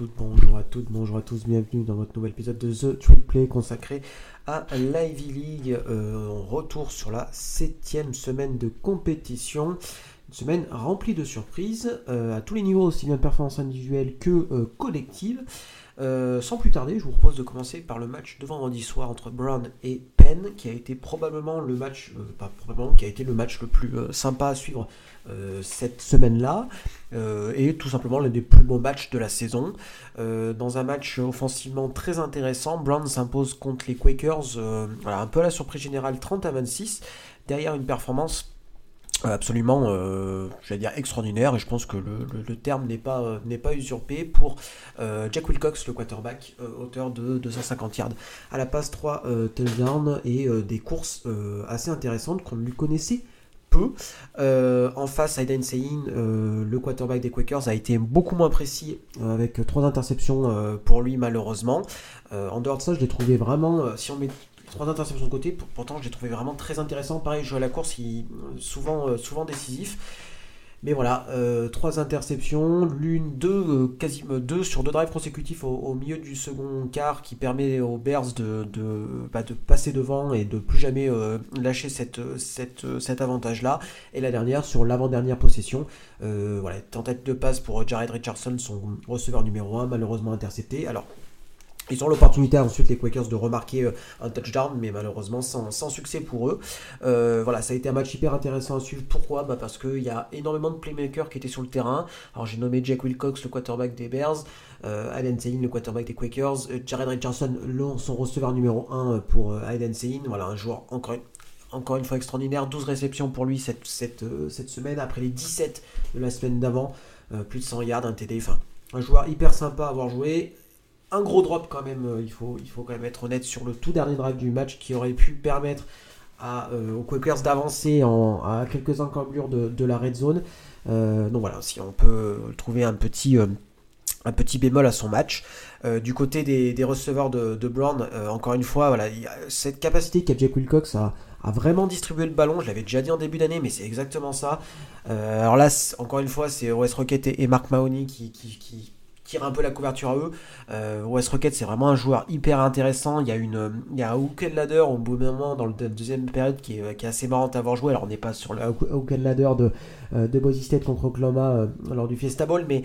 Bonjour à toutes, bonjour à tous, bienvenue dans votre nouvel épisode de The Tweet Play consacré à l'Ivy League. Euh, on retour sur la septième semaine de compétition. Une semaine remplie de surprises euh, à tous les niveaux, aussi bien performance individuelle que euh, collective. sans plus tarder, je vous propose de commencer par le match de vendredi soir entre Brown et Penn, qui a été probablement le match, pas probablement, qui a été le match le plus sympa à suivre cette semaine-là. Euh, et tout simplement l'un des plus beaux matchs de la saison. Euh, dans un match offensivement très intéressant, Brown s'impose contre les Quakers, euh, un peu à la surprise générale 30 à 26, derrière une performance absolument, j'allais dire extraordinaire, et je pense que le, terme n'est pas, n'est pas usurpé pour Jack Wilcox, le quarterback, auteur de 250 yards à la passe, 3 touchdowns et des courses assez intéressantes qu'on ne lui connaissait Euh, en face, Aiden Sein, euh, le quarterback des Quakers, a été beaucoup moins précis euh, avec trois interceptions pour lui malheureusement. en dehors de ça, je l'ai trouvé vraiment, si on met trois interceptions de côté, pourtant je l'ai trouvé vraiment très intéressant. Pareil, jouer à la course, il, souvent, souvent décisif. Mais voilà, euh, trois interceptions, l'une, deux, euh, quasiment deux sur deux drives consécutifs au, milieu du second quart qui permet aux Bears de, de, bah, de passer devant et de plus jamais euh, lâcher cette, cette, cet avantage-là. Et la dernière sur l'avant-dernière possession, voilà, tentative de passe pour Jared Richardson, son receveur numéro 1, malheureusement intercepté. Alors ils ont l'opportunité ensuite les Quakers de remarquer euh, un touchdown, mais malheureusement sans, succès pour eux. Euh, voilà, ça a été un match hyper intéressant à suivre. Pourquoi? Bah Parce qu'il y a énormément de playmakers qui étaient sur le terrain. Alors j'ai nommé Jack Wilcox, le quarterback des Bears, euh, Aiden le quarterback des Quakers, euh, Jared Richardson, son receveur numéro 1 pour Aiden Sein. Voilà, un joueur encore encore une fois extraordinaire. 12 réceptions pour lui cette, cette, cette semaine, après les 17 de la semaine d'avant. plus de 100 yards, un TD. Enfin, un joueur hyper sympa à avoir joué un gros drop quand même, euh, il faut, quand même être honnête sur le tout dernier drive du match qui aurait pu permettre euh, aux Quakers d'avancer à quelques encablures de, la red zone. Euh, donc voilà, si on peut trouver un petit, bémol à son match. du côté des, receveurs de, Brown, encore une fois, voilà, cette capacité qu'a Jack Wilcox à, vraiment distribuer le ballon. Je l'avais déjà dit en début d'année, mais c'est exactement ça. alors là, encore une fois, c'est Wes Rocket et, Mark Mahoney qui, un peu la couverture à eux. Euh, West Rocket, c'est vraiment un joueur hyper intéressant. Il y a, une, il y a un hook ladder au bout moment dans la deuxième période qui est, assez marrant à avoir joué. Alors on n'est pas sur le hook ladder de, euh, de State contre Oklahoma euh, lors du Fiesta Bowl, mais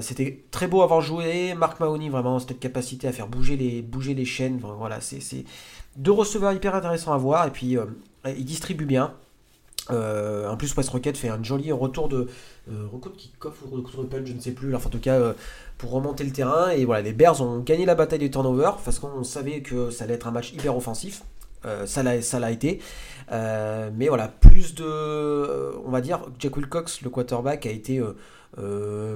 c'était très beau à avoir joué. Marc Mahoney, vraiment, cette capacité à faire bouger les, bouger les chaînes. voilà, c'est deux receveurs hyper intéressants à voir. Et puis il distribue bien. En plus, West Rocket fait un joli retour de, euh, qui coffre ou retour de punch, je ne sais plus. Enfin, en tout cas, euh, pour remonter le terrain. Et voilà, les Bears ont gagné la bataille des turnovers parce qu'on savait que ça allait être un match hyper offensif. Euh, ça l'a été. mais voilà, plus de. on va dire, Jack Wilcox, le quarterback, a été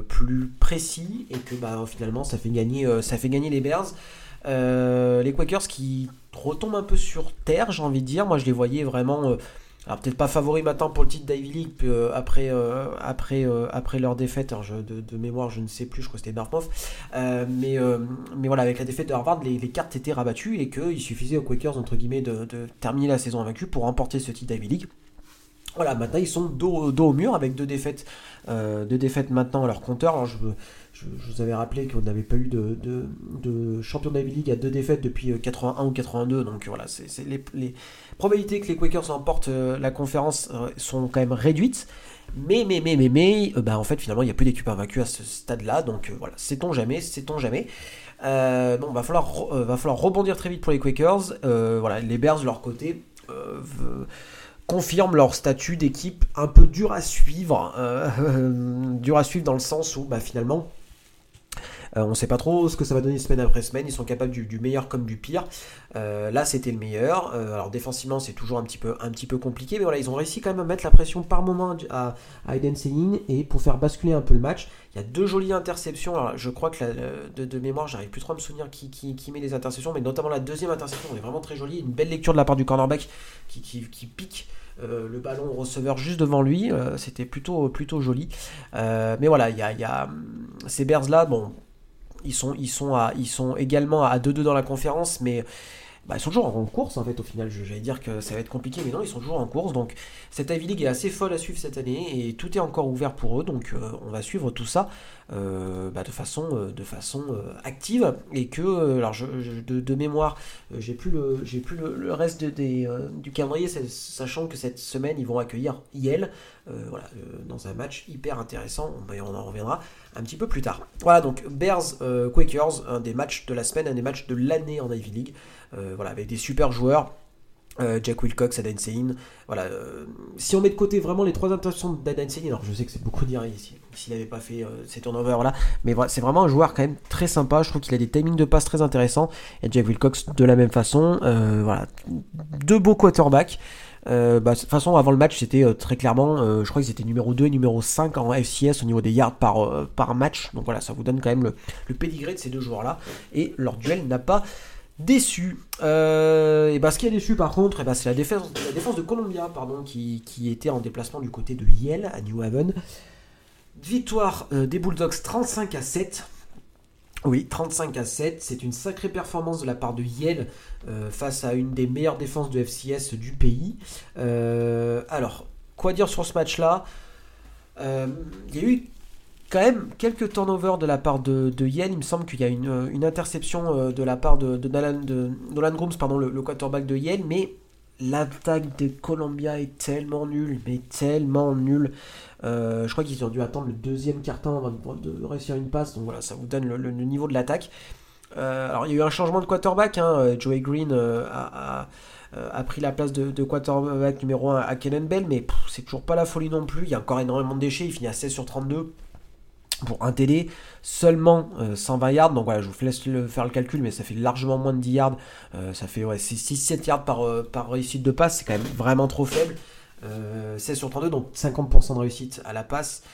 plus précis et que bah, finalement, ça fait gagner, ça fait gagner les Bears. les Quakers qui retombent un peu sur terre, j'ai envie de dire. Moi, je les voyais vraiment alors peut-être pas favori maintenant pour le titre d'Ivy League euh, après, euh, euh, après leur défaite. De, mémoire, je ne sais plus, je crois que c'était Dartmouth. mais, mais voilà, avec la défaite de Harvard, les, cartes étaient rabattues et qu'il suffisait aux Quakers entre guillemets de, terminer la saison invaincue pour remporter ce titre d'Ivy League. Voilà, maintenant ils sont dos, au mur avec deux défaites, deux défaites maintenant à leur compteur. Alors je vous avais rappelé qu'on n'avait pas eu de, de, de champion d'Ivy League à deux défaites depuis 81 euh, ou 82. Donc voilà, les, probabilités que les Quakers emportent euh, la conférence euh, sont quand même réduites. Mais, mais, mais, mais, mais, bah, en fait, finalement, il n'y a plus d'équipe invaincue à ce stade-là. Donc voilà, sait-on jamais, sait-on jamais. bon, va falloir, va falloir rebondir très vite pour les Quakers. voilà, les Bears, de leur côté, confirment leur statut d'équipe un peu dur à suivre. dur à suivre dans le sens où, bah, finalement, on ne sait pas trop ce que ça va donner semaine après semaine. Ils sont capables du, meilleur comme du pire. Euh, là, c'était le meilleur. Euh, alors défensivement, c'est toujours un petit, peu, compliqué, mais voilà, ils ont réussi quand même à mettre la pression par moment à, à Aiden et pour faire basculer un peu le match. Il y a deux jolies interceptions. Alors, je crois que de, mémoire, j'arrive plus trop à me souvenir qui, met les interceptions, mais notamment la deuxième interception est vraiment très jolie. Une belle lecture de la part du cornerback qui, pique. le ballon receveur juste devant lui, c'était plutôt, plutôt joli. mais voilà, il y a, a, ces Bears là, bon, ils sont, ils sont, également à 2-2 dans la conférence, mais bah, ils sont toujours en course en fait au final. J'allais dire que ça va être compliqué, mais non, ils sont toujours en course. Donc cette Ivy League est assez folle à suivre cette année et tout est encore ouvert pour eux. Donc euh, on va suivre tout ça bah, de façon, façon active et que, alors de, mémoire, j'ai plus le, plus le, reste du calendrier, sachant que cette semaine ils vont accueillir Yale, voilà, dans un match hyper intéressant, on en reviendra un petit peu plus tard. Voilà donc Bears Quakers, un des matchs de la semaine, un des matchs de l'année en Ivy League, voilà avec des super joueurs. Euh, Jack Wilcox, Adan Sein. Voilà. Euh, si on met de côté vraiment les trois interceptions d'Adan Sein, alors je sais que c'est beaucoup dire s'il n'avait pas fait euh, ces turnovers là, mais c'est vraiment un joueur quand même très sympa. Je trouve qu'il a des timings de passe très intéressants. Et Jack Wilcox de la même façon. voilà. Deux beaux quarterbacks. Bah, de toute façon, avant le match, c'était très clairement, je crois qu'ils étaient numéro 2 et numéro 5 en FCS au niveau des yards par, par match. Donc voilà, ça vous donne quand même le, le pédigré de ces deux joueurs-là. Et leur duel n'a pas déçu. Euh, et bah, ce qui est déçu par contre, bah, c'est la défense, la défense de Columbia pardon, qui, était en déplacement du côté de Yale à New Haven. Victoire euh, des Bulldogs 35 à 7. Oui, 35 à 7, c'est une sacrée performance de la part de Yale euh, face à une des meilleures défenses de FCS du pays. alors, quoi dire sur ce match-là? Il y a eu quand même quelques turnovers de la part de, Yen. Il me semble qu'il y a une, euh, interception euh, de la part de, de, Nolan, Grooms, pardon, le, quarterback de Yen, mais l'attaque de Columbia est tellement nulle, mais tellement nulle. Euh, je crois qu'ils ont dû attendre le deuxième carton avant de, réussir une passe, donc voilà, ça vous donne le, niveau de l'attaque. alors il y a eu un changement de quarterback, hein. Joey Green a, pris la place de, quarterback numéro 1 à Kenan Bell, mais c'est toujours pas la folie non plus, il y a encore énormément de déchets, il finit à 16 sur 32 pour un TD, seulement 120 euh, yards. Donc voilà, je vous laisse faire le calcul, mais ça fait largement moins de 10 yards. Euh, ça fait ouais, 6-7 yards par, euh, par réussite de passe, c'est quand même vraiment trop faible. 16 sur 32, donc 50% de réussite à la passe.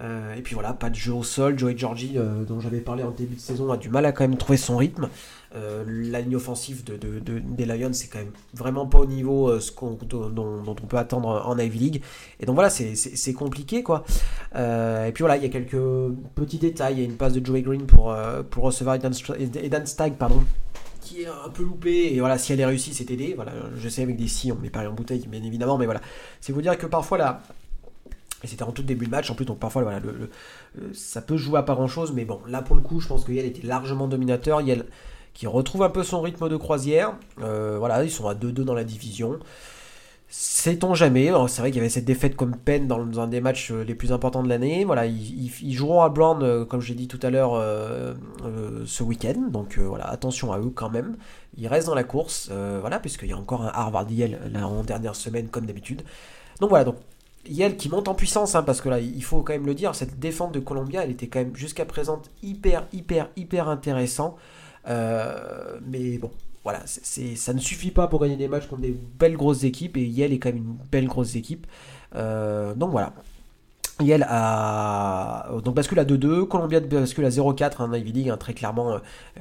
Et puis voilà, pas de jeu au sol. Joey Georgie, dont j'avais parlé en début de saison, a du mal à quand même trouver son rythme. Euh, la ligne offensive de, des Lions, c'est quand même vraiment pas au niveau euh, ce dont, on peut attendre en Ivy League. Et donc voilà, c'est compliqué quoi. Euh, et puis voilà, il y a quelques petits détails. Il y a une passe de Joey Green pour, pour recevoir Edan Stag, pardon qui est un peu loupé et voilà si elle est réussie c'est aidé voilà je sais avec des si on met pas en bouteille bien évidemment mais voilà c'est vous dire que parfois là et c'était en tout début de match en plus donc parfois voilà le, ça peut jouer à pas grand chose mais bon là pour le coup je pense que Yale était largement dominateur Yale qui retrouve un peu son rythme de croisière. Euh, voilà, ils sont à 2-2 dans la division. Sait-on jamais C'est vrai qu'il y avait cette défaite comme peine dans un des matchs euh, les plus importants de l'année. Voilà, ils, joueront à Brown, euh, comme j'ai dit tout à l'heure, ce week-end. Donc voilà, attention à eux quand même. Ils restent dans la course, voilà, puisqu'il y a encore un Harvard Yale là en dernière semaine comme d'habitude. Donc voilà, donc Yale qui monte en puissance, hein, parce que là, il faut quand même le dire, cette défense de Columbia, elle était quand même jusqu'à présent hyper, hyper, hyper intéressant. Euh, mais bon, voilà, c'est, ça ne suffit pas pour gagner des matchs contre des belles grosses équipes, et Yale est quand même une belle grosse équipe. Euh, donc voilà. Yale a donc bascule à 2-2, Columbia bascule à 0-4 en Ivy League, hein, très clairement euh,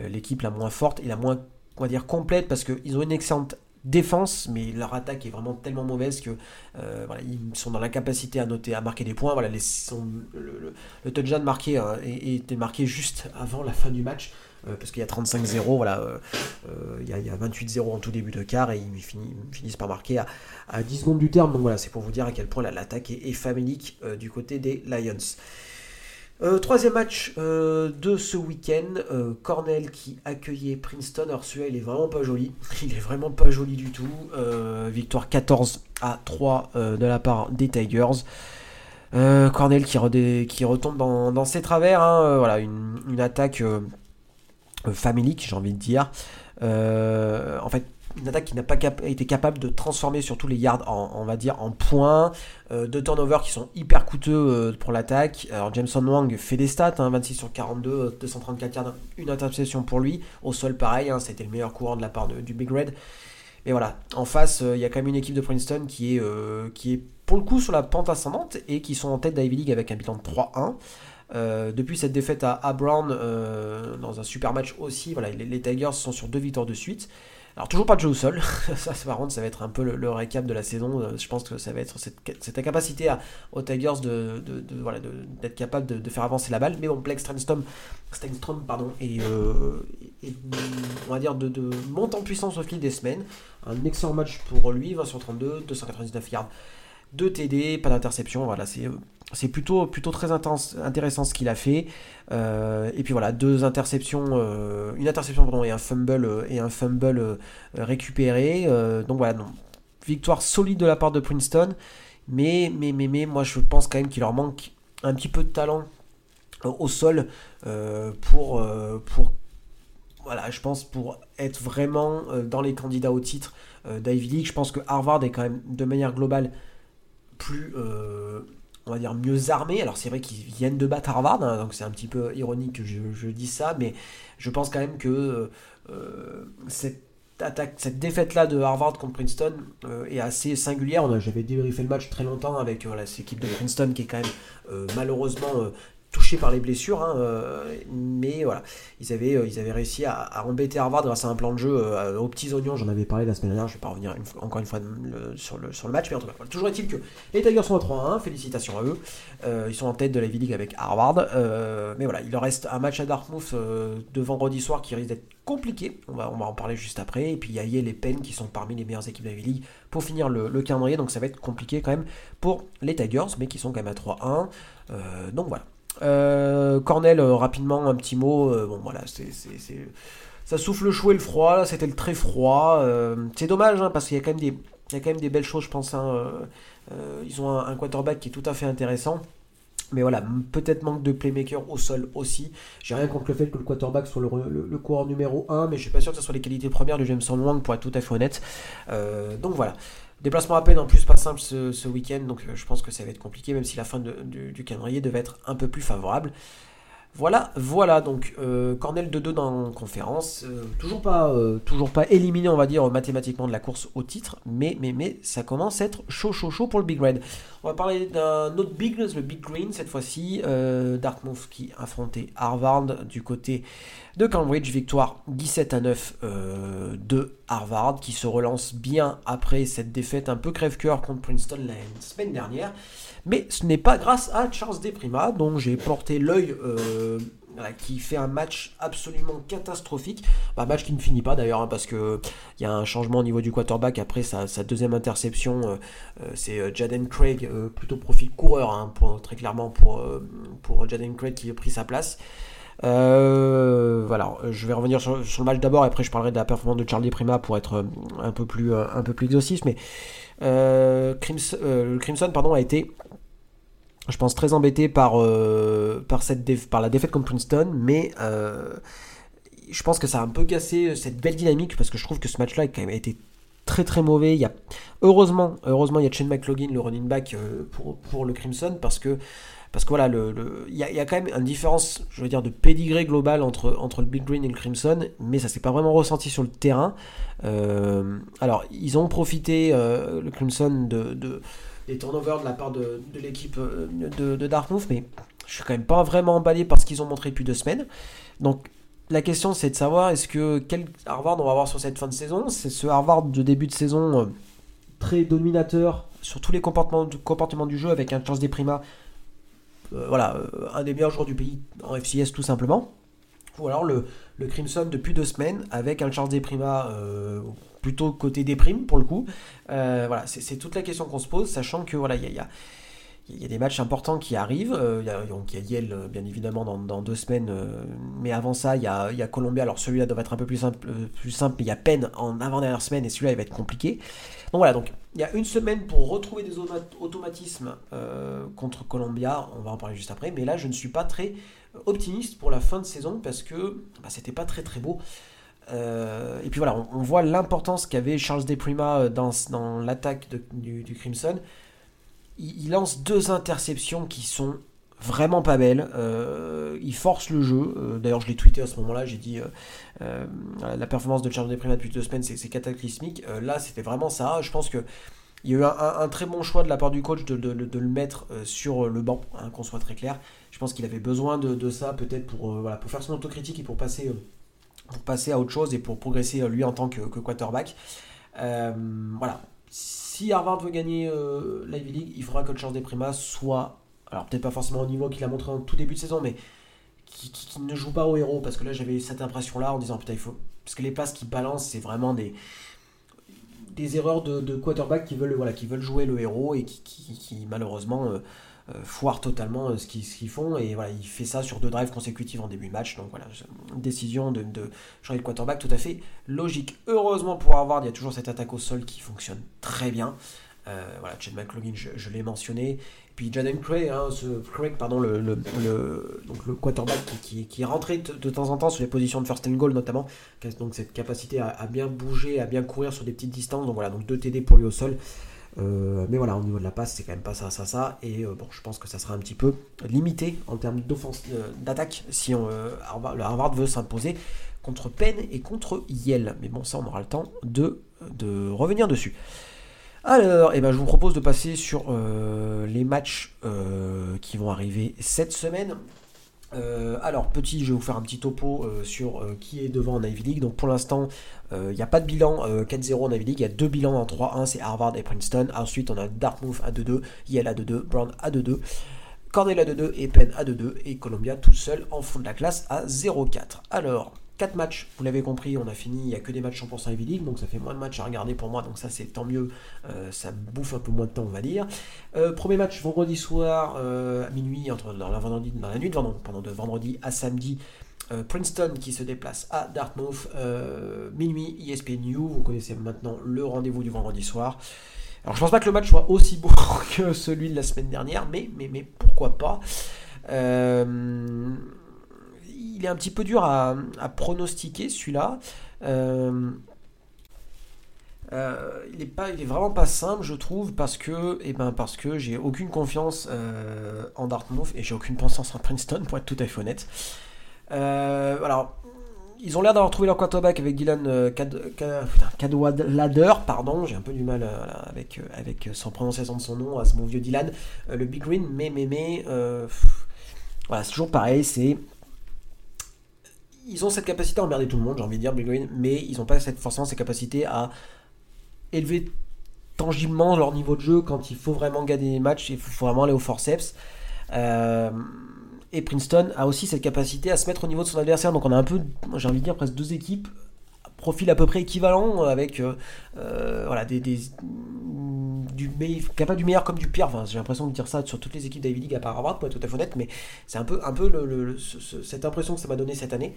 l'équipe la moins forte et la moins on dire complète parce qu'ils ont une excellente défense, mais leur attaque est vraiment tellement mauvaise que voilà, ils sont dans l'incapacité à noter, à marquer des points. Voilà, les, le, le, touchdown marqué était marqué juste avant la fin du match. Euh, parce qu'il y a 35-0, voilà, euh, euh, il y a, 28-0 en tout début de quart et ils finissent, par marquer à, 10 secondes du terme. Donc voilà, c'est pour vous dire à quel point l'attaque est, est famélique du côté des Lions. Troisième match de ce week-end, Cornell qui accueillait Princeton. Alors celui-là, il est vraiment pas joli. Il est vraiment pas joli du tout. victoire 14 à 3 de la part des Tigers. Cornell qui, retombe dans, ses travers. Hein. voilà, une, attaque euh, famélique, j'ai envie de dire. Euh, en fait, une attaque qui n'a pas été capable de transformer surtout les yards en, on va dire, en points, euh, deux turnovers qui sont hyper coûteux pour l'attaque. Alors Jameson Wang fait des stats, 26 hein, sur 42, 234 yards, une interception pour lui. Au sol, pareil, hein, c'était le meilleur courant de la part du Big Red. Mais voilà, en face, il y a quand même une équipe de Princeton qui est, pour le coup sur la pente ascendante et qui sont en tête d'Ivy League avec un bilan de 3-1. Euh, depuis cette défaite à, Brown euh, dans un super match aussi, les, Tigers sont sur deux victoires de suite. Alors toujours pas de jeu au sol, ça par contre ça va être un peu le, récap de la saison, euh, je pense que ça va être cette, cette incapacité à, aux Tigers de, de, voilà, d'être capable de, faire avancer la balle, mais bon Blake Stenstrom, pardon, et, on va dire de, monte en puissance au fil des semaines, un excellent match pour lui, 20 sur 32, 299 yards, 2 TD, pas d'interception, voilà c'est c'est plutôt, très intéressant ce qu'il a fait. et puis voilà, deux interceptions, une interception pardon, et un fumble, et un fumble récupéré. donc voilà, victoire solide de la part de Princeton. Mais, mais, mais, mais, moi je pense quand même qu'il leur manque un petit peu de talent au sol pour, pour voilà, je pense pour être vraiment euh, dans les candidats au titre euh, d'Ivy League, je pense que Harvard est quand même de manière globale euh, on va dire, mieux armé. Alors c'est vrai qu'ils viennent de battre Harvard, hein, donc c'est un petit peu ironique que je, dise ça, mais je pense quand même que cette attaque, cette défaite-là de Harvard contre Princeton est assez singulière. J'avais débriefé le match très longtemps avec voilà, cette équipe de Princeton qui est quand même malheureusement touchés par les blessures, hein, euh, mais voilà, ils avaient, euh, réussi à, embêter Harvard grâce à un plan de jeu euh, aux petits oignons. J'en avais parlé la semaine dernière, je vais pas revenir encore une fois sur, le, match, mais en tout cas, toujours est-il que les Tigers sont à 3-1, félicitations à eux. ils sont en tête de la V-League avec Harvard, mais voilà, il leur reste un match à Dartmouth de vendredi soir qui risque d'être compliqué, on va, on va en parler juste après, et puis il y a et Penn qui sont parmi les meilleures équipes de la V-League pour finir le, le, calendrier, donc ça va être compliqué quand même pour les Tigers, mais qui sont quand même à 3-1. donc voilà. Euh, Cornell, euh, rapidement, un petit mot. Euh, bon, voilà, c'est, ça souffle le chaud et le froid. Là, c'était le très froid. c'est dommage, hein, parce qu'il y a quand même des, il des belles choses, je pense. Hein, ils ont un, quarterback qui est tout à fait intéressant. Mais voilà, peut-être manque de playmaker au sol aussi. J'ai rien contre le fait que le quarterback soit le, le, numéro 1, mais je suis pas sûr que ce soit les qualités premières de Jameson Wang pour être tout à fait honnête. donc voilà. Déplacement à peine en plus pas simple ce, week-end, donc euh, je pense que ça va être compliqué, même si la fin du, calendrier devait être un peu plus favorable. Voilà, voilà, donc euh, Cornell 2-2 dans conférence, euh, toujours, pas, euh, toujours pas éliminé, on va dire, mathématiquement de la course au titre, mais, mais, mais ça commence à être chaud, chaud, chaud pour le Big Red. On va parler d'un autre Big, le Big Green cette fois-ci, Dartmouth qui affrontait Harvard du côté de Cambridge, victoire 17 à 9 de Harvard qui se relance bien après cette défaite un peu crève-cœur contre Princeton la semaine dernière. Mais ce n'est pas grâce à Charles Deprima, dont j'ai porté l'œil, euh, qui fait un match absolument catastrophique. Match qui ne finit pas d'ailleurs, hein, parce qu'il y a un changement au niveau du quarterback après sa, deuxième interception. Euh, euh, c'est Jaden Craig, plutôt profil coureur, hein, très clairement pour Jaden Craig qui a pris sa place. Voilà, je vais revenir sur, le match d'abord, et après je parlerai de la performance de Charles Prima pour être un peu plus, un peu plus exhaustif. Mais Crimson, le Crimson pardon, a été je pense, très embêté par, euh, par, cette par la défaite contre Princeton, mais euh, je pense que ça a un peu cassé cette belle dynamique parce que je trouve que ce match-là a été très très mauvais. Il y a, heureusement, heureusement, il y a Shane McLaughlin, le running back euh, pour, pour le Crimson, parce que parce que voilà, il, y a, quand même une différence, je veux dire, de pédigré global entre, le Big Green et le Crimson, mais ça s'est pas vraiment ressenti sur le terrain. alors, ils ont profité, le Crimson, de, de des turnovers de la part de, l'équipe euh, de, Dartmouth, mais je suis quand même pas vraiment emballé par ce qu'ils ont montré depuis deux semaines. Donc la question c'est de savoir est-ce que quel Harvard on va avoir sur cette fin de saison? C'est ce Harvard de début de saison euh, très dominateur sur tous les comportements, du jeu avec un Charles Deprima, euh, voilà, un des meilleurs joueurs du pays en FCS tout simplement. Ou alors le, le Crimson depuis deux semaines avec un Charles Deprima plutôt côté des primes pour le coup. Euh, voilà, c'est toute la question qu'on se pose, sachant que voilà, y a des matchs importants qui arrivent. Euh, il y, a, y a Yale, euh, bien évidemment, dans, deux semaines. mais avant ça, il y a, y a. Alors, celui-là doit être un peu plus simple, plus simple mais il y a peine en avant-dernière semaine. Et celui-là, il va être compliqué. Donc, voilà. Donc, il y a une semaine pour retrouver des automatismes contre Columbia. On va en parler juste après. Mais là, je ne suis pas très optimiste pour la fin de saison parce que bah, c'était pas très très beau. Euh, et puis voilà, on, voit l'importance qu'avait Charles Deprima euh, dans, dans l'attaque du, Crimson. Il, lance deux interceptions qui sont vraiment pas belles. Euh, il force le jeu. D'ailleurs, je l'ai tweeté à ce moment-là. J'ai dit la performance de Charles Deprima depuis deux semaines, c'est cataclysmique. là, c'était vraiment ça. Je pense que il y a eu un, très bon choix de la part du coach de, le mettre sur le banc, hein, qu'on soit très clair. Je pense qu'il avait besoin de, ça peut-être pour, faire son autocritique et pour passer à autre chose et pour progresser euh, lui en tant que, quarterback. Euh, voilà. Si Harvard veut gagner euh, l'Ivy League, il faudra que Charles Prima soit, alors peut-être pas forcément au niveau qu'il a montré en tout début de saison, mais qui, ne joue pas au héros. Parce que là, j'avais cette impression-là en disant putain, il faut. Parce que les passes qui balancent, c'est vraiment des, des erreurs de, quarterback qui veulent, voilà, qui veulent jouer le héros et qui, qui, malheureusement foire totalement ce qu'ils font. Et voilà, il fait ça sur deux drives consécutifs en début de match. Donc voilà, une décision de, de changer de quarterback tout à fait logique. Heureusement pour Harvard, il y a toujours cette attaque au sol qui fonctionne très bien. voilà, Chad McLaughlin, je, l'ai mentionné. Puis Jaden Craig, hein, ce Craig, pardon, le, le, donc le quarterback qui, qui, est rentré de, temps en temps sur les positions de first and goal notamment. Donc cette capacité à, à, bien bouger, à bien courir sur des petites distances. Donc voilà, donc 2 TD pour lui au sol. Euh, mais voilà, au niveau de la passe, c'est quand même pas ça, ça, ça. Et euh, bon, je pense que ça sera un petit peu limité en termes euh, d'attaque si on, Harvard, le Harvard veut s'imposer contre Penn et contre Yale. Mais bon, ça, on aura le temps de, de revenir dessus. Alors, eh ben, je vous propose de passer sur les matchs qui vont arriver cette semaine. Euh, alors, petit, je vais vous faire un petit topo euh, sur euh, qui est devant en Ivy League. Donc, pour l'instant, il n'y a pas de bilan 4-0 en Ivy League. Il y a deux bilans en 3-1, c'est Harvard et Princeton. Ensuite, on a Dartmouth à 2-2, Yale à 2-2, Brown à 2-2, Cornell à 2-2 et Penn à 2-2. Et Columbia tout seul en fond de la classe à 0-4. Alors, 4 matchs, vous l'avez compris, on a fini, il n'y a que des matchs 100% Ivy League, donc ça fait moins de matchs à regarder pour moi, donc ça c'est tant mieux, euh, ça bouffe un peu moins de temps on va dire. Euh, premier match vendredi soir euh, à minuit, entre, dans, la nuit de vendredi, pendant de vendredi à samedi, Princeton qui se déplace à Dartmouth, minuit ESPN vous connaissez maintenant le rendez-vous du vendredi soir. Alors je pense pas que le match soit aussi beau que celui de la semaine dernière, mais, mais, mais pourquoi pas il est un petit peu dur à, pronostiquer celui-là. Euh, euh, il est vraiment pas simple, je trouve, parce que, eh ben, parce que j'ai aucune confiance euh, en Dartmouth et j'ai aucune confiance en Princeton, pour être tout à fait honnête. ils ont l'air d'avoir trouvé leur quarterback avec Dylan Cadwallader, pardon, j'ai un peu du mal avec, avec sans prononciation de son nom, à ce bon vieux Dylan, le Big Green, mais, mais, mais, voilà, c'est toujours pareil, c'est ils ont cette capacité à emmerder tout le monde, j'ai envie de dire, Big Green, mais ils n'ont pas cette, forcément cette capacité à élever tangiblement leur niveau de jeu quand il faut vraiment gagner des matchs, il faut vraiment aller au forceps. Euh, et Princeton a aussi cette capacité à se mettre au niveau de son adversaire. Donc on a un peu, j'ai envie de dire, presque deux équipes, profil à peu près équivalent, avec euh, euh, voilà, des, du capable du meilleur comme du pire. J'ai l'impression de dire ça sur toutes les équipes d'Ivy League à part Harvard, pour être tout à fait honnête, mais c'est un peu, cette impression que ça m'a donné cette année.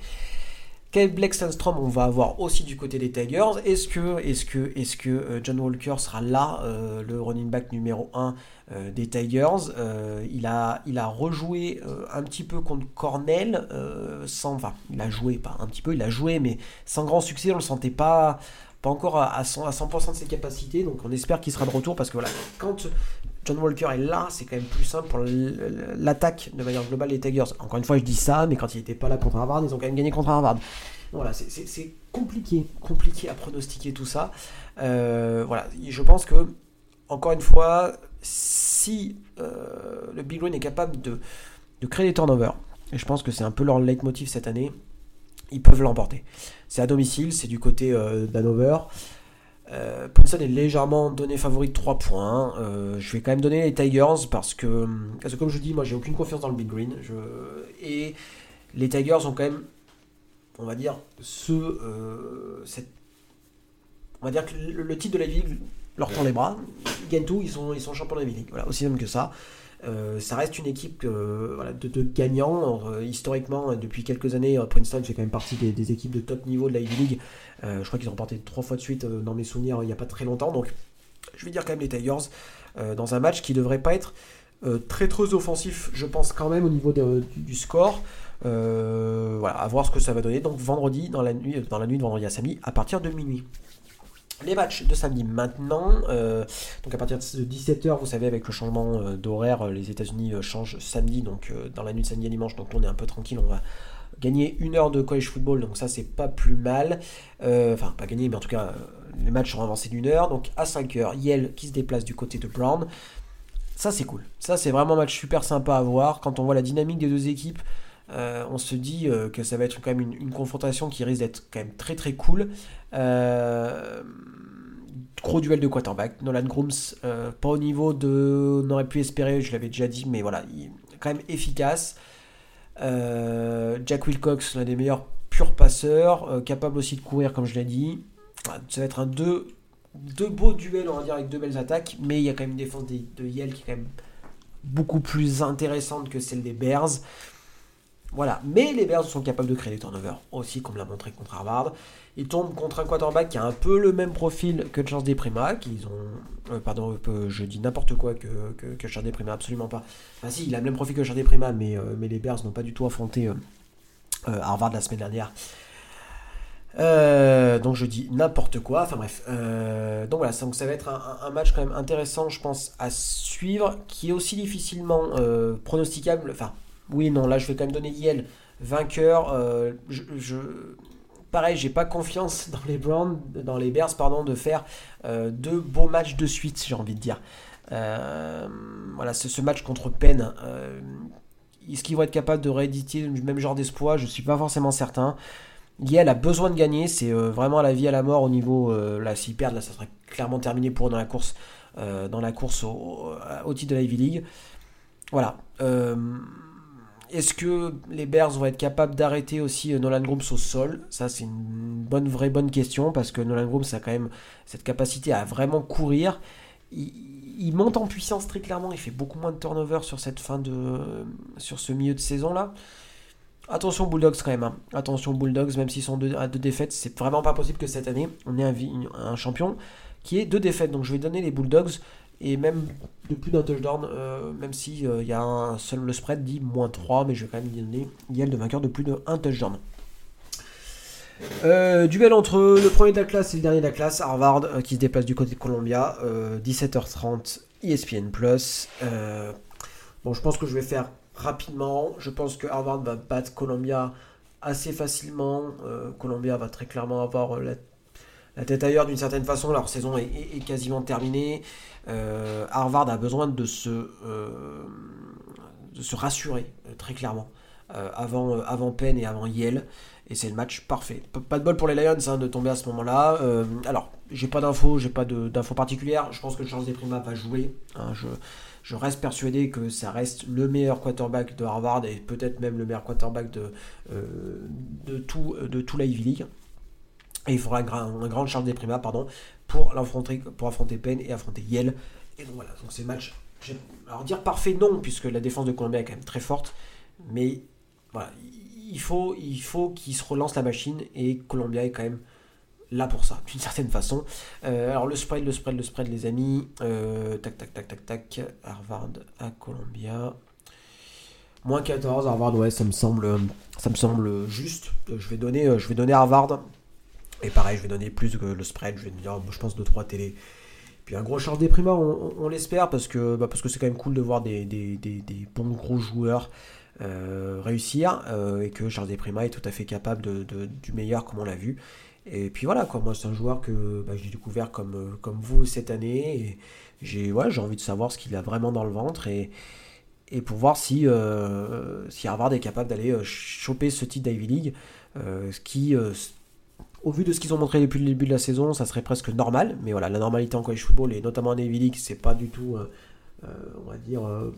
Quel Blake Sandstrom on va avoir aussi du côté des Tigers? Est-ce que, euh, John Walker sera là, euh, le running back numéro 1 euh, des Tigers? Il, a, rejoué un petit peu contre Cornell, sans, il a joué, pas un petit peu, il a joué, mais sans grand succès, on le sentait pas pas encore à 100%, à 100% de ses capacités, donc on espère qu'il sera de retour parce que voilà, quand John Walker est là, c'est quand même plus simple pour l'attaque de manière globale des Tigers. Encore une fois, je dis ça, mais quand il n'était pas là contre Harvard, ils ont quand même gagné contre Harvard. Voilà, c'est compliqué, compliqué à pronostiquer tout ça. Euh, voilà, je pense que, encore une fois, si euh, le Big Green est capable de, de créer des turnovers, et je pense que c'est un peu leur leitmotiv cette année, ils peuvent l'emporter. C'est à domicile, c'est du côté euh, d'Hanover. Euh, Princeton est légèrement donné favori de 3 points. Euh, je vais quand même donner les Tigers parce que, parce que comme je dis, moi j'ai aucune confiance dans le Big Green. Je, et les Tigers ont quand même, on va dire, ce, euh, cette, on va dire que le, titre de la Ligue leur tend les bras. Ils gagnent tout, ils sont, ils sont champions de la Ligue. Voilà, aussi simple que ça. Euh, ça reste une équipe de, gagnants. Euh, historiquement, depuis quelques années, euh, Princeton fait quand même partie des, équipes de top niveau de la Ivy League. je crois qu'ils ont remporté trois fois de suite dans mes souvenirs il n'y a pas très longtemps. Donc, je vais dire quand même les Tigers dans un match qui devrait pas être très très offensif, je pense quand même au niveau du, score. voilà, à voir ce que ça va donner. Donc vendredi, dans la nuit, dans la nuit de vendredi à samedi, à partir de minuit. Les matchs de samedi maintenant, euh, donc à partir de 17h, vous savez, avec le changement euh, d'horaire, euh, les États-Unis changent samedi, donc dans la nuit de samedi à dimanche, donc on est un peu tranquille, on va gagner une heure de college football, donc ça c'est pas plus mal. enfin, pas gagner, mais en tout cas, les matchs seront avancés d'une heure. Donc à 5h, Yale qui se déplace du côté de Brown. Ça c'est cool. Ça c'est vraiment un match super sympa à voir. Quand on voit la dynamique des deux équipes, on se dit que ça va être quand même une, une confrontation qui risque d'être quand même très très cool. Euh, gros duel de quarterback. Nolan Grooms, euh, pas au niveau de. On aurait pu espérer, je l'avais déjà dit, mais voilà, quand même efficace. Euh, Jack Wilcox, l'un des meilleurs purs passeurs, capable aussi de courir, comme je l'ai dit. Ça va être un deux, deux beaux duels, on va dire, avec deux belles attaques, mais il y a quand même une défense de, Yale qui est quand même beaucoup plus intéressante que celle des Bears. Voilà, mais les Bears sont capables de créer des turnovers aussi, comme l'a montré contre Harvard. Ils tombent contre un quarterback qui a un peu le même profil que Charles Desprima, qu'ils ont, euh, pardon, euh, je dis n'importe quoi que, que, que Charles Desprima, absolument pas. Enfin si, il a le même profil que Charles Desprima, mais, euh, mais les Bears n'ont pas du tout affronté Harvard la semaine dernière. donc je dis n'importe quoi, enfin bref. donc voilà, donc ça va être un, un, match quand même intéressant, je pense, à suivre, qui est aussi difficilement pronosticable. Enfin, oui, non, là je vais quand même donner Yale vainqueur. je, pareil, j'ai pas confiance dans les Browns, dans les Bears, pardon, de faire euh, deux beaux matchs de suite, j'ai envie de dire. Euh, voilà, ce, match contre Penn, euh, est-ce qu'ils vont être capables de rééditer le même genre d'espoir? Je suis pas forcément certain. Yale a besoin de gagner, c'est vraiment la vie à la mort au niveau. là, s'ils perdent, là, ça serait clairement terminé pour eux dans la course, au, titre de la Ivy League. Voilà. Est-ce que les Bears vont être capables d'arrêter aussi euh, Nolan Grooms au sol? Ça, c'est une bonne, vraie bonne question parce que Nolan Grooms a quand même cette capacité à vraiment courir. Il, monte en puissance très clairement. Il fait beaucoup moins de turnover sur cette fin de, sur ce milieu de saison là. Attention Bulldogs quand même. Hein. Attention Bulldogs, même s'ils sont à deux défaites, c'est vraiment pas possible que cette année on ait un, un champion qui est deux défaites. Donc je vais donner les Bulldogs et même de plus d'un touchdown, euh, même si euh, il y a un seul le spread dit moins 3, mais je vais quand même donner Yale de vainqueur de plus d'un touchdown. Euh, duel entre le premier de la classe et le dernier de la classe, Harvard qui se déplace du côté de Columbia, 17h30 ESPN bon, je pense que je vais faire rapidement. Je pense que Harvard va battre Columbia assez facilement. Columbia va très clairement avoir la la tête ailleurs d'une certaine façon. Leur saison est, quasiment terminée. Euh, Harvard a besoin de se, euh, rassurer euh, très clairement avant, avant Penn et avant Yale. Et c'est le match parfait. Pas de bol pour les Lions hein, de tomber à ce moment-là. alors, j'ai pas d'infos, j'ai pas d'infos particulières. Je pense que Charles Desprima va jouer. Hein. je, reste persuadé que ça reste le meilleur quarterback de Harvard et peut-être même le meilleur quarterback de, tout, de tout League. Et il faudra un, grand, un grand Charles Desprima pardon, pour, l'affronter, pour affronter Penn et affronter Yale. Et donc voilà, donc ces matchs. Alors dire parfait, non, puisque la défense de Columbia est quand même très forte. Mais voilà, il faut, il faut qu'il se relance la machine et Columbia est quand même là pour ça, d'une certaine façon. Euh, alors le spread, le spread, le spread, les amis. Euh, tac, tac, tac, tac, tac. Harvard à Columbia. Moins 14, Harvard, ouais, ça me semble, ça me semble juste. Je vais donner, je vais donner Harvard et pareil, je vais donner plus que le spread, je vais dire, je pense 2-3 télé. Puis un gros charge des primas, on, l'espère, parce que bah, c'est quand même cool de voir des, des, bons gros joueurs euh, réussir, euh, et que Charles Desprima est tout à fait capable de, du meilleur, comme on l'a vu. Et puis voilà, quoi, moi c'est un joueur que bah, j'ai découvert comme, comme vous cette année, et j'ai ouais, envie de savoir ce qu'il a vraiment dans le ventre, et, et pour voir si, euh, si Harvard est capable d'aller choper ce titre d'Ivy League, ce qui au vu de ce qu'ils ont montré depuis le début de la saison, ça serait presque normal. Mais voilà, la normalité en college football et notamment en Navy League, c'est pas du tout, euh, euh, on va dire, euh,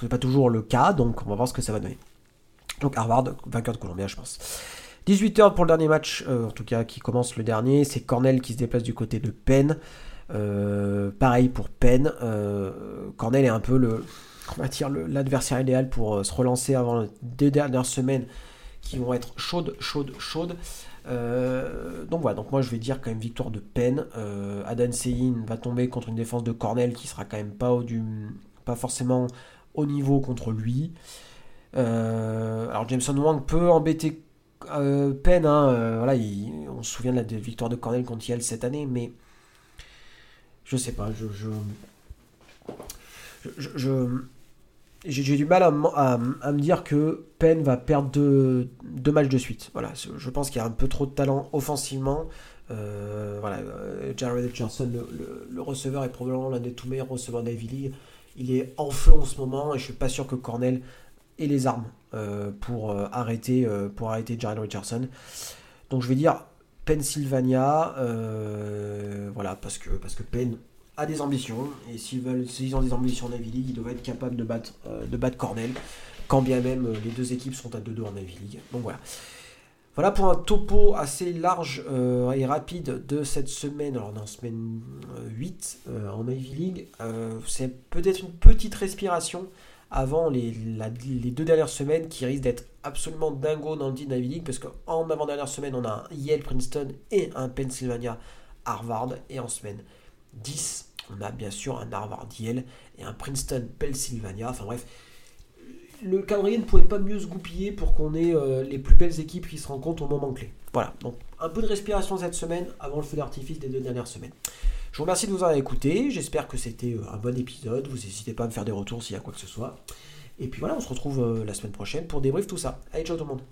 c'est pas toujours le cas. Donc on va voir ce que ça va donner. Donc Harvard, vainqueur de Columbia, je pense. 18h pour le dernier match, en tout cas qui commence le dernier. C'est Cornell qui se déplace du côté de Penn. pareil pour Penn. Cornell est un peu le, l'adversaire idéal pour se relancer avant les deux dernières semaines qui vont être chaudes, chaudes, chaudes. Euh, donc voilà, donc moi je vais dire quand même victoire de peine. Euh, Adan Sein va tomber contre une défense de Cornell qui sera quand même pas, du, pas forcément au niveau contre lui. Euh, alors Jameson Wang peut embêter peine, hein, voilà, on se souvient de la victoire de Cornell contre Yale cette année, mais je sais pas, je, je j'ai du mal à, me dire que Penn va perdre deux, matchs de suite. Voilà, je pense qu'il y a un peu trop de talent offensivement. Euh, voilà, euh, Jared Johnson, le, receveur, est probablement l'un des tout meilleurs receveurs d'Ivy. Il est en feu en ce moment et je suis pas sûr que Cornell ait les armes euh, pour, arrêter, pour arrêter Jared Richardson. Donc je vais dire Pennsylvania, voilà, parce que, parce que Penn a des ambitions, et s'ils ont des ambitions en Navy League, ils doivent être capables de battre, euh, de battre Cornell, quand bien même euh, les deux équipes sont à 2-2 en Navy League. Donc voilà. Voilà pour un topo assez large euh, et rapide de cette semaine. Alors, en semaine 8 euh, en Ivy League. c'est peut-être une petite respiration avant les, deux dernières semaines qui risquent d'être absolument dingo dans le deal Ivy League parce qu'en avant-dernière semaine, on a un Yale Princeton et un Pennsylvania Harvard. Et en semaine 10, on a bien sûr un Harvard Yale et un Princeton Pennsylvania. Enfin bref, le calendrier ne pouvait pas mieux se goupiller pour qu'on ait euh, les plus belles équipes qui se rencontrent au moment clé. Voilà, donc un peu de respiration cette semaine avant le feu d'artifice des deux dernières semaines. Je vous remercie de vous avoir écouté, j'espère que c'était euh, un bon épisode, vous n'hésitez pas à me faire des retours s'il y a quoi que ce soit. Et puis voilà, on se retrouve euh, la semaine prochaine pour débrief tout ça. Allez, ciao tout le monde